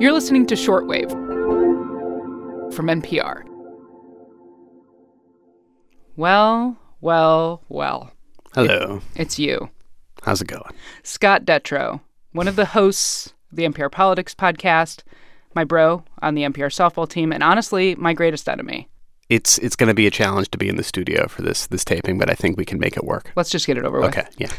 You're listening to Shortwave from NPR. Well, well, well. Hello. It's you. How's it going? Scott Detrow, one of the hosts of the NPR Politics podcast, my bro on the NPR softball team, and honestly, my greatest enemy. It's it's going to be a challenge to be in the studio for this this taping, but I think we can make it work. Let's just get it over with. Okay, yeah.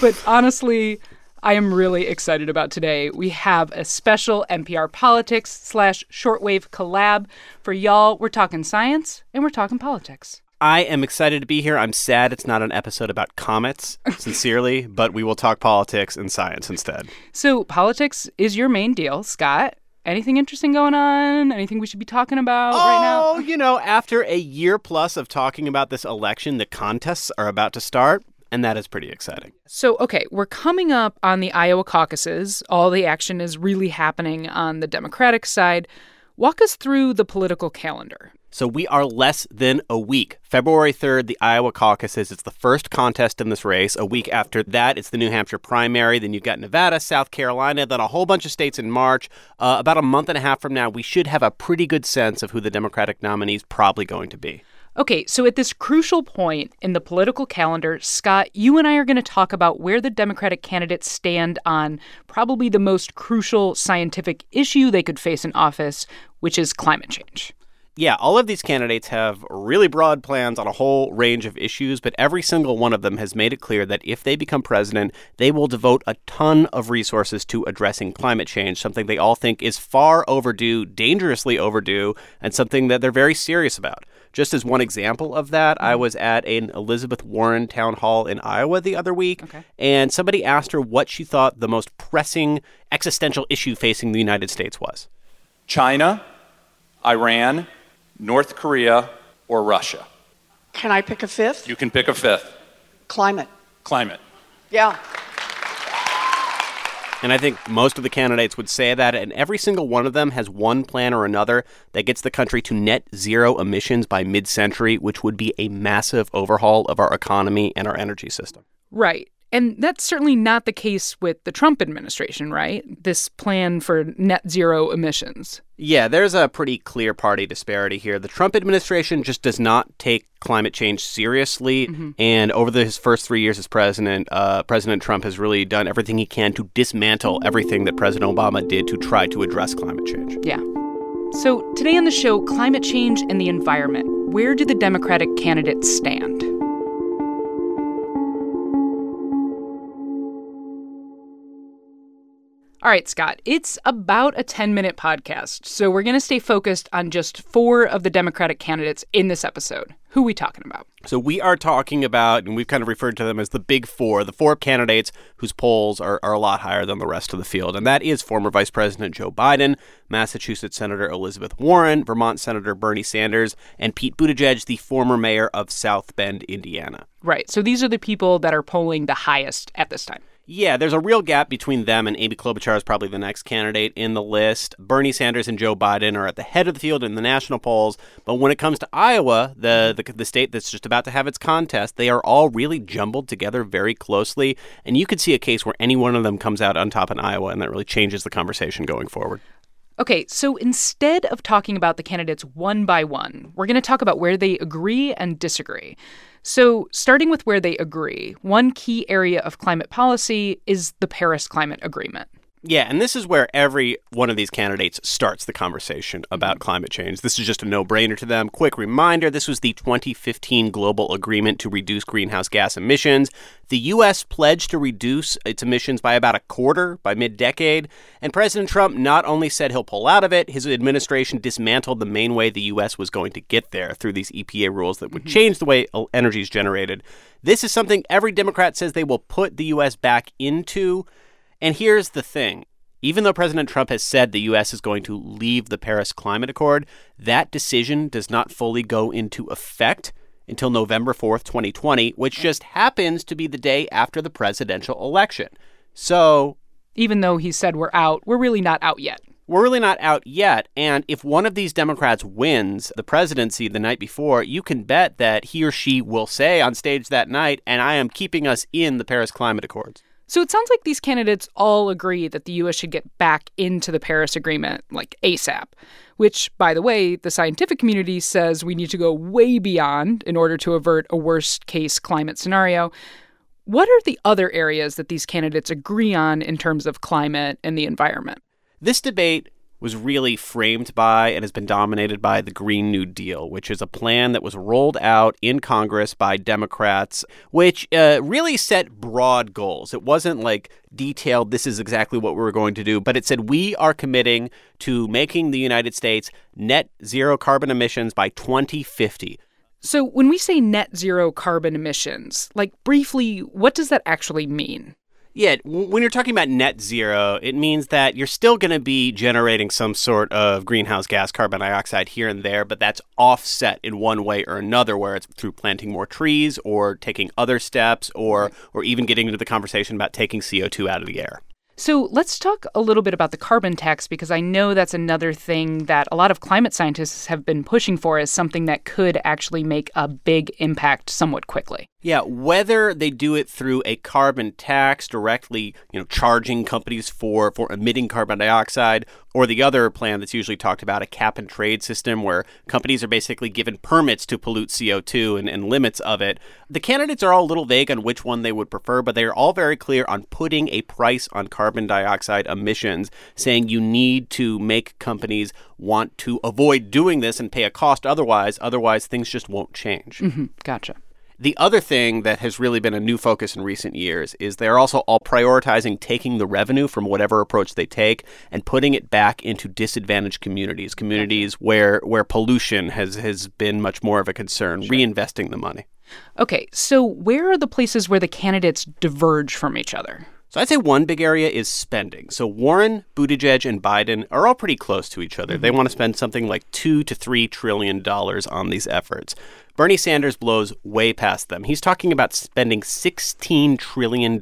But honestly, I am really excited about today. We have a special NPR Politics slash shortwave collab for y'all. We're talking science and we're talking politics. I am excited to be here. I'm sad it's not an episode about comets, sincerely, but we will talk politics and science instead. So, politics is your main deal, Scott. Anything interesting going on? Anything we should be talking about right now? Oh, you know, after a year plus of talking about this election, the contests are about to start, and that is pretty exciting. So, okay, we're coming up on the Iowa caucuses. All the action is really happening on the Democratic side. Walk us through the political calendar. So we are less than a week. February 3rd, the Iowa caucuses. It's the first contest in this race. A week after that, it's the New Hampshire primary. Then you've got Nevada, South Carolina, then a whole bunch of states in March. Uh, about a month and a half from now, we should have a pretty good sense of who the Democratic nominee is probably going to be. Okay, so at this crucial point in the political calendar, Scott, you and I are going to talk about where the Democratic candidates stand on probably the most crucial scientific issue they could face in office, which is climate change. Yeah, all of these candidates have really broad plans on a whole range of issues, but every single one of them has made it clear that if they become president, they will devote a ton of resources to addressing climate change, something they all think is far overdue, dangerously overdue, and something that they're very serious about. Just as one example of that, I mm-hmm. was at an Elizabeth Warren town hall in Iowa the other week, Okay. and somebody asked her what she thought the most pressing existential issue facing the United States was. China, Iran, North Korea, or Russia. Can I pick a fifth? You can pick a fifth. Climate. Climate. Yeah. And I think most of the candidates would say that, and every single one of them has one plan or another that gets the country to net zero emissions by mid century, which would be a massive overhaul of our economy and our energy system. Right. And that's certainly not the case with the Trump administration, right? This plan for net zero emissions. Yeah, there's a pretty clear party disparity here. The Trump administration just does not take climate change seriously, and over the, his first three years as president, uh, President Trump has really done everything he can to dismantle everything that President Obama did to try to address climate change. Yeah. So today on the show, climate change and the environment. Where do the Democratic candidates stand? All right, Scott, it's about a 10 minute podcast, so we're going to stay focused on just four of the Democratic candidates in this episode. Who we talking about? So we are talking about, and we've kind of referred to them as the big four, the four candidates whose polls are, are a lot higher than the rest of the field. And that is former Vice President Joe Biden, Massachusetts Senator Elizabeth Warren, Vermont Senator Bernie Sanders, and Pete Buttigieg, the former mayor of South Bend, Indiana. Right, so these are the people that are polling the highest at this time. Yeah, there's a real gap between them and Amy Klobuchar is probably the next candidate in the list. Bernie Sanders and Joe Biden are at the head of the field in the national polls, but when it comes to Iowa, the, the the state that's just about to have its contest, they are all really jumbled together very closely, and you could see a case where any one of them comes out on top in Iowa, and that really changes the conversation going forward. Okay, so instead of talking about the candidates one by one, we're going to talk about where they agree and disagree. So, starting with where they agree, one key area of climate policy is the Paris Climate Agreement. Yeah, and this is where every one of these candidates starts the conversation about mm-hmm. climate change. This is just a no brainer to them. Quick reminder this was the 2015 global agreement to reduce greenhouse gas emissions. The U.S. pledged to reduce its emissions by about a quarter by mid decade. And President Trump not only said he'll pull out of it, his administration dismantled the main way the U.S. was going to get there through these EPA rules that would mm-hmm. change the way uh, energy is generated. This is something every Democrat says they will put the U.S. back into. And here's the thing even though President Trump has said the U.S. is going to leave the Paris Climate Accord, that decision does not fully go into effect until November 4th, 2020, which just happens to be the day after the presidential election. So Even though he said we're out, we're really not out yet. we're really not out yet. And if one of these Democrats wins the presidency the night before, you can bet that he or she will say on stage that night, and I am keeping us in the Paris Climate Accords. So it sounds like these candidates all agree that the U.S. should get back into the Paris Agreement, like ASAP, which, by the way, the scientific community says we need to go way beyond in order to avert a worst case climate scenario. What are the other areas that these candidates agree on in terms of climate and the environment? This debate was really framed by and has been dominated by the Green New Deal, which is a plan that was rolled out in Congress by Democrats, which uh, really set broad goals. It wasn't like detailed, this is exactly what we're going to do, but it said we are committing to making the United States net zero carbon emissions by 2050. So, when we say net zero carbon emissions, like briefly, what does that actually mean? Yeah, when you're talking about net zero, it means that you're still going to be generating some sort of greenhouse gas carbon dioxide here and there, but that's offset in one way or another, where it's through planting more trees or taking other steps or, or even getting into the conversation about taking CO2 out of the air. So let's talk a little bit about the carbon tax because I know that's another thing that a lot of climate scientists have been pushing for as something that could actually make a big impact somewhat quickly. Yeah, whether they do it through a carbon tax directly, you know, charging companies for for emitting carbon dioxide, or the other plan that's usually talked about, a cap and trade system where companies are basically given permits to pollute CO2 and, and limits of it. The candidates are all a little vague on which one they would prefer, but they are all very clear on putting a price on carbon dioxide emissions, saying you need to make companies want to avoid doing this and pay a cost otherwise, otherwise things just won't change. Mm-hmm. Gotcha. The other thing that has really been a new focus in recent years is they're also all prioritizing taking the revenue from whatever approach they take and putting it back into disadvantaged communities, communities where where pollution has has been much more of a concern, sure. reinvesting the money. Okay, so where are the places where the candidates diverge from each other? So I'd say one big area is spending. So Warren, Buttigieg, and Biden are all pretty close to each other. Mm-hmm. They want to spend something like two to three trillion dollars on these efforts. Bernie Sanders blows way past them. He's talking about spending $16 trillion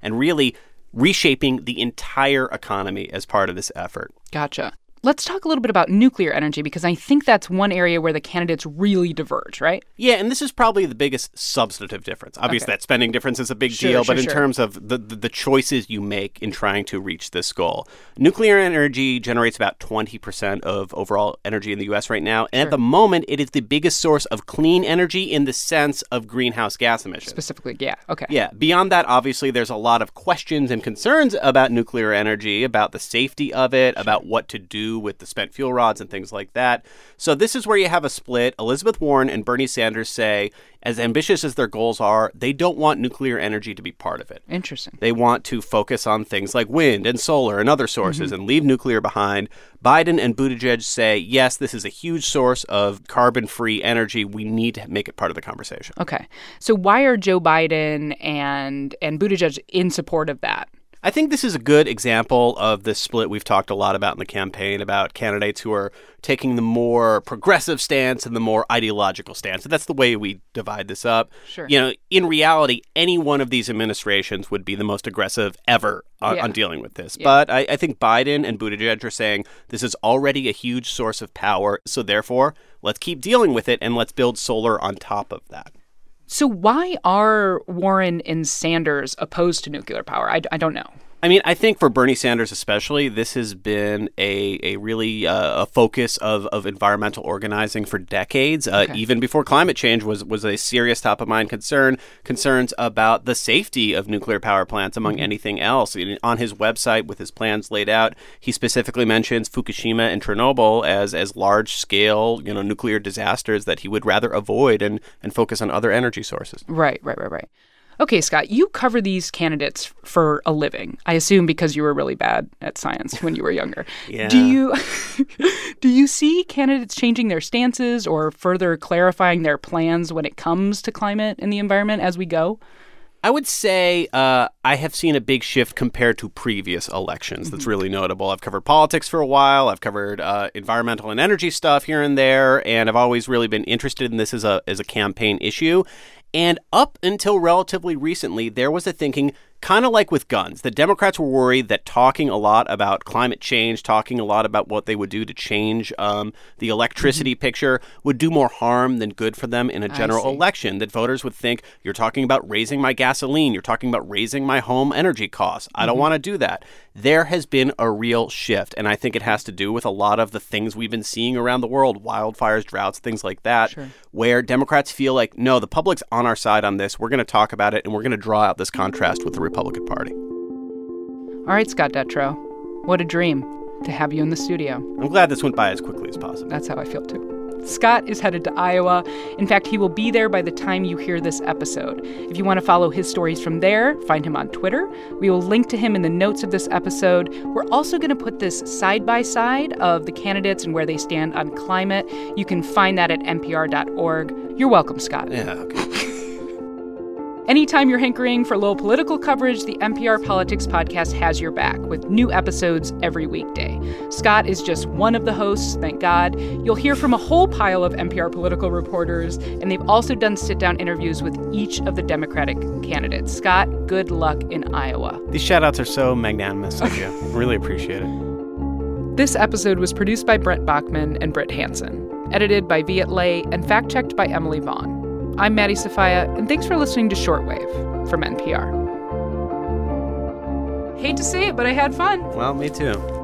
and really reshaping the entire economy as part of this effort. Gotcha. Let's talk a little bit about nuclear energy because I think that's one area where the candidates really diverge, right? Yeah, and this is probably the biggest substantive difference. Obviously, okay. that spending difference is a big sure, deal, sure, but in sure. terms of the, the, the choices you make in trying to reach this goal, nuclear energy generates about 20% of overall energy in the U.S. right now. And at the moment, it is the biggest source of clean energy in the sense of greenhouse gas emissions. Specifically, yeah. Okay. Yeah. Beyond that, obviously, there's a lot of questions and concerns about nuclear energy, about the safety of it, about what to do with the spent fuel rods and things like that. So this is where you have a split. Elizabeth Warren and Bernie Sanders say, as ambitious as their goals are, they don't want nuclear energy to be part of it. Interesting. They want to focus on things like wind and solar and other sources mm-hmm. and leave nuclear behind. Biden and Buttigieg say, yes, this is a huge source of carbon free energy. We need to make it part of the conversation. Okay. So why are Joe Biden and and Buttigieg in support of that? I think this is a good example of the split we've talked a lot about in the campaign about candidates who are taking the more progressive stance and the more ideological stance. And that's the way we divide this up. Sure. You know, in reality, any one of these administrations would be the most aggressive ever on, yeah. on dealing with this. Yeah. But I, I think Biden and Buttigieg are saying this is already a huge source of power. So therefore, let's keep dealing with it and let's build solar on top of that. So, why are Warren and Sanders opposed to nuclear power? I, I don't know. I mean, I think for Bernie Sanders especially, this has been a, a really uh, a focus of, of environmental organizing for decades. Uh, okay. Even before climate change was, was a serious top of mind concern. Concerns about the safety of nuclear power plants, among mm-hmm. anything else. On his website, with his plans laid out, he specifically mentions Fukushima and Chernobyl as as large scale, you know, nuclear disasters that he would rather avoid and and focus on other energy sources. Right, right, right, right. Okay, Scott, you cover these candidates for a living. I assume because you were really bad at science when you were younger. yeah. Do you do you see candidates changing their stances or further clarifying their plans when it comes to climate and the environment as we go? I would say uh, I have seen a big shift compared to previous elections. That's mm-hmm. really notable. I've covered politics for a while. I've covered uh, environmental and energy stuff here and there, and I've always really been interested in this as a as a campaign issue. And up until relatively recently, there was a thinking kind of like with guns. The Democrats were worried that talking a lot about climate change, talking a lot about what they would do to change um, the electricity mm-hmm. picture, would do more harm than good for them in a general election. That voters would think you're talking about raising my gasoline, you're talking about raising my home energy costs. I don't mm-hmm. want to do that. There has been a real shift, and I think it has to do with a lot of the things we've been seeing around the world wildfires, droughts, things like that sure. where Democrats feel like, no, the public's on our side on this. We're going to talk about it and we're going to draw out this contrast with the Republican Party. All right, Scott Detrow. What a dream to have you in the studio. I'm glad this went by as quickly as possible. That's how I feel too. Scott is headed to Iowa. In fact, he will be there by the time you hear this episode. If you want to follow his stories from there, find him on Twitter. We will link to him in the notes of this episode. We're also going to put this side by side of the candidates and where they stand on climate. You can find that at npr.org. You're welcome, Scott. Yeah, okay. Anytime you're hankering for low political coverage, the NPR Politics Podcast has your back with new episodes every weekday. Scott is just one of the hosts, thank God. You'll hear from a whole pile of NPR political reporters, and they've also done sit down interviews with each of the Democratic candidates. Scott, good luck in Iowa. These shout outs are so magnanimous of you. really appreciate it. This episode was produced by Brent Baughman and Brit Hanson, edited by Viet Le, and fact checked by Emily Vaughn. I'm Maddie Sofia, and thanks for listening to Shortwave from NPR. Hate to say it, but I had fun. Well, me too.